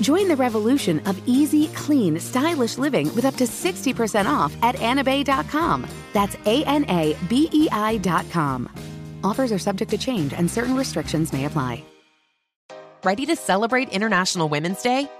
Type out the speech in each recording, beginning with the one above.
Join the revolution of easy, clean, stylish living with up to 60% off at anabei.com. That's A N A B E I.com. Offers are subject to change and certain restrictions may apply. Ready to celebrate International Women's Day?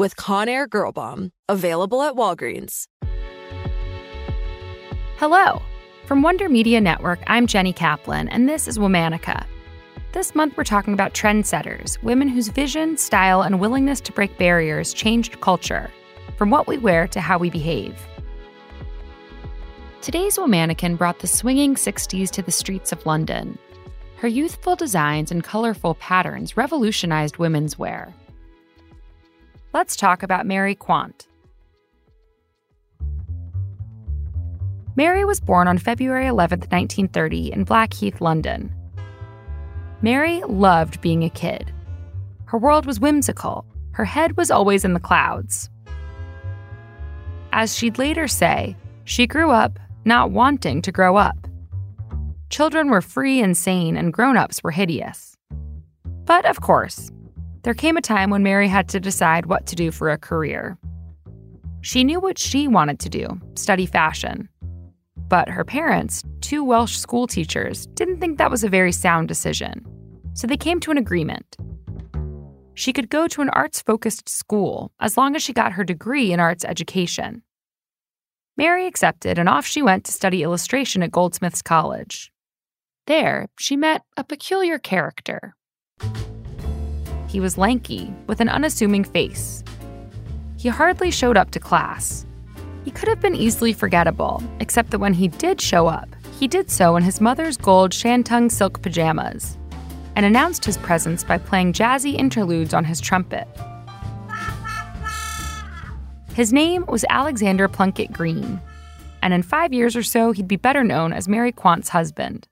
with Conair Girl Bomb. Available at Walgreens. Hello. From Wonder Media Network, I'm Jenny Kaplan, and this is Womanica. This month, we're talking about trendsetters, women whose vision, style, and willingness to break barriers changed culture, from what we wear to how we behave. Today's Womanican brought the swinging 60s to the streets of London. Her youthful designs and colorful patterns revolutionized women's wear. Let's talk about Mary Quant. Mary was born on February 11, 1930, in Blackheath, London. Mary loved being a kid. Her world was whimsical, her head was always in the clouds. As she'd later say, she grew up not wanting to grow up. Children were free and sane, and grown ups were hideous. But of course, there came a time when Mary had to decide what to do for a career. She knew what she wanted to do study fashion. But her parents, two Welsh school teachers, didn't think that was a very sound decision. So they came to an agreement. She could go to an arts focused school as long as she got her degree in arts education. Mary accepted, and off she went to study illustration at Goldsmiths College. There, she met a peculiar character. He was lanky, with an unassuming face. He hardly showed up to class. He could have been easily forgettable, except that when he did show up, he did so in his mother's gold shantung silk pajamas and announced his presence by playing jazzy interludes on his trumpet. His name was Alexander Plunket Greene, and in five years or so, he'd be better known as Mary Quant's husband.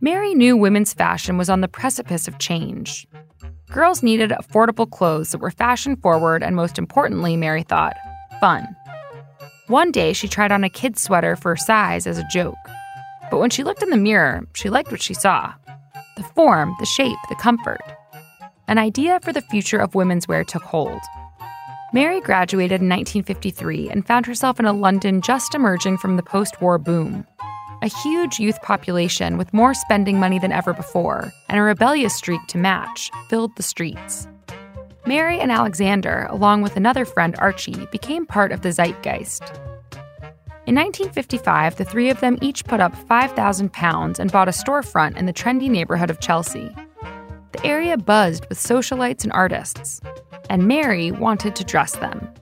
Mary knew women's fashion was on the precipice of change. Girls needed affordable clothes that were fashion forward and, most importantly, Mary thought, fun. One day, she tried on a kid's sweater for size as a joke. But when she looked in the mirror, she liked what she saw the form, the shape, the comfort. An idea for the future of women's wear took hold. Mary graduated in 1953 and found herself in a London just emerging from the post war boom. A huge youth population with more spending money than ever before, and a rebellious streak to match, filled the streets. Mary and Alexander, along with another friend Archie, became part of the zeitgeist. In 1955, the three of them each put up 5,000 pounds and bought a storefront in the trendy neighborhood of Chelsea. The area buzzed with socialites and artists, and Mary wanted to dress them.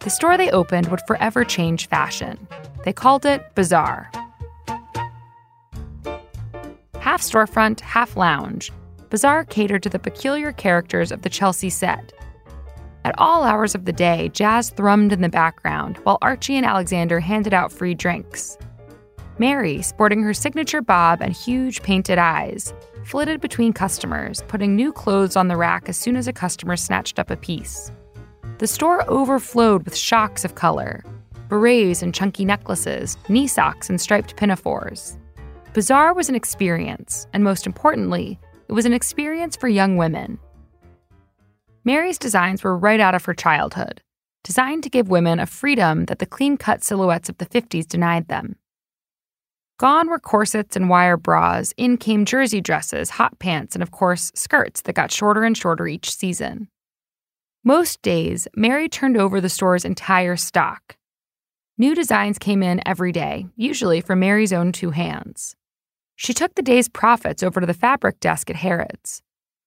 The store they opened would forever change fashion. They called it Bazaar. Half storefront, half lounge, Bazaar catered to the peculiar characters of the Chelsea set. At all hours of the day, jazz thrummed in the background while Archie and Alexander handed out free drinks. Mary, sporting her signature bob and huge painted eyes, flitted between customers, putting new clothes on the rack as soon as a customer snatched up a piece. The store overflowed with shocks of color berets and chunky necklaces, knee socks and striped pinafores. Bazaar was an experience, and most importantly, it was an experience for young women. Mary's designs were right out of her childhood, designed to give women a freedom that the clean cut silhouettes of the 50s denied them. Gone were corsets and wire bras, in came jersey dresses, hot pants, and of course, skirts that got shorter and shorter each season. Most days, Mary turned over the store's entire stock. New designs came in every day, usually from Mary's own two hands. She took the day's profits over to the fabric desk at Harrods,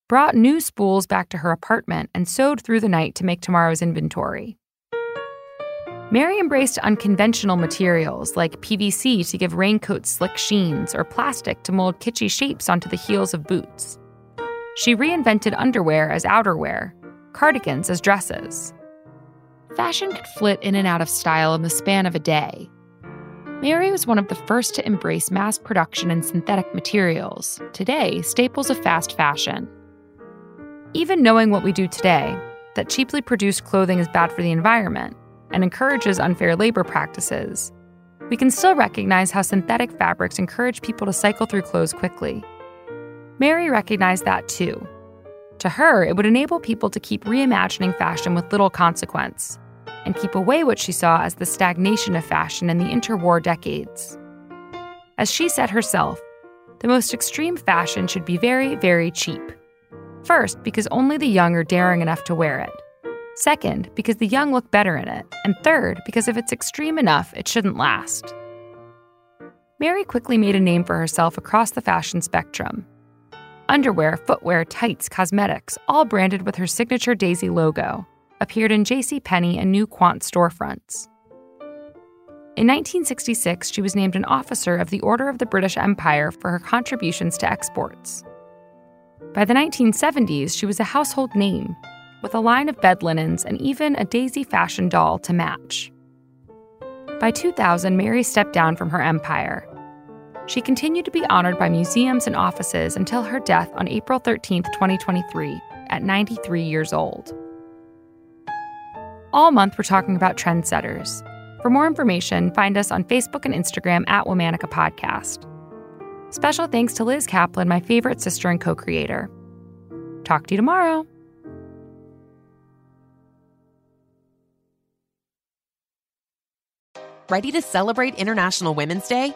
brought new spools back to her apartment, and sewed through the night to make tomorrow's inventory. Mary embraced unconventional materials like PVC to give raincoats slick sheens or plastic to mold kitschy shapes onto the heels of boots. She reinvented underwear as outerwear, cardigans as dresses. Fashion could flit in and out of style in the span of a day, Mary was one of the first to embrace mass production in synthetic materials, today, staples of fast fashion. Even knowing what we do today, that cheaply produced clothing is bad for the environment and encourages unfair labor practices, we can still recognize how synthetic fabrics encourage people to cycle through clothes quickly. Mary recognized that too. To her, it would enable people to keep reimagining fashion with little consequence and keep away what she saw as the stagnation of fashion in the interwar decades. As she said herself, the most extreme fashion should be very, very cheap. First, because only the young are daring enough to wear it. Second, because the young look better in it. And third, because if it's extreme enough, it shouldn't last. Mary quickly made a name for herself across the fashion spectrum. Underwear, footwear, tights, cosmetics, all branded with her signature Daisy logo appeared in J.C. Penney and New Quant storefronts. In 1966, she was named an officer of the Order of the British Empire for her contributions to exports. By the 1970s, she was a household name, with a line of bed linens and even a Daisy fashion doll to match. By 2000, Mary stepped down from her empire. She continued to be honored by museums and offices until her death on April 13, 2023, at 93 years old. All month, we're talking about trendsetters. For more information, find us on Facebook and Instagram at Womanica Podcast. Special thanks to Liz Kaplan, my favorite sister and co creator. Talk to you tomorrow. Ready to celebrate International Women's Day?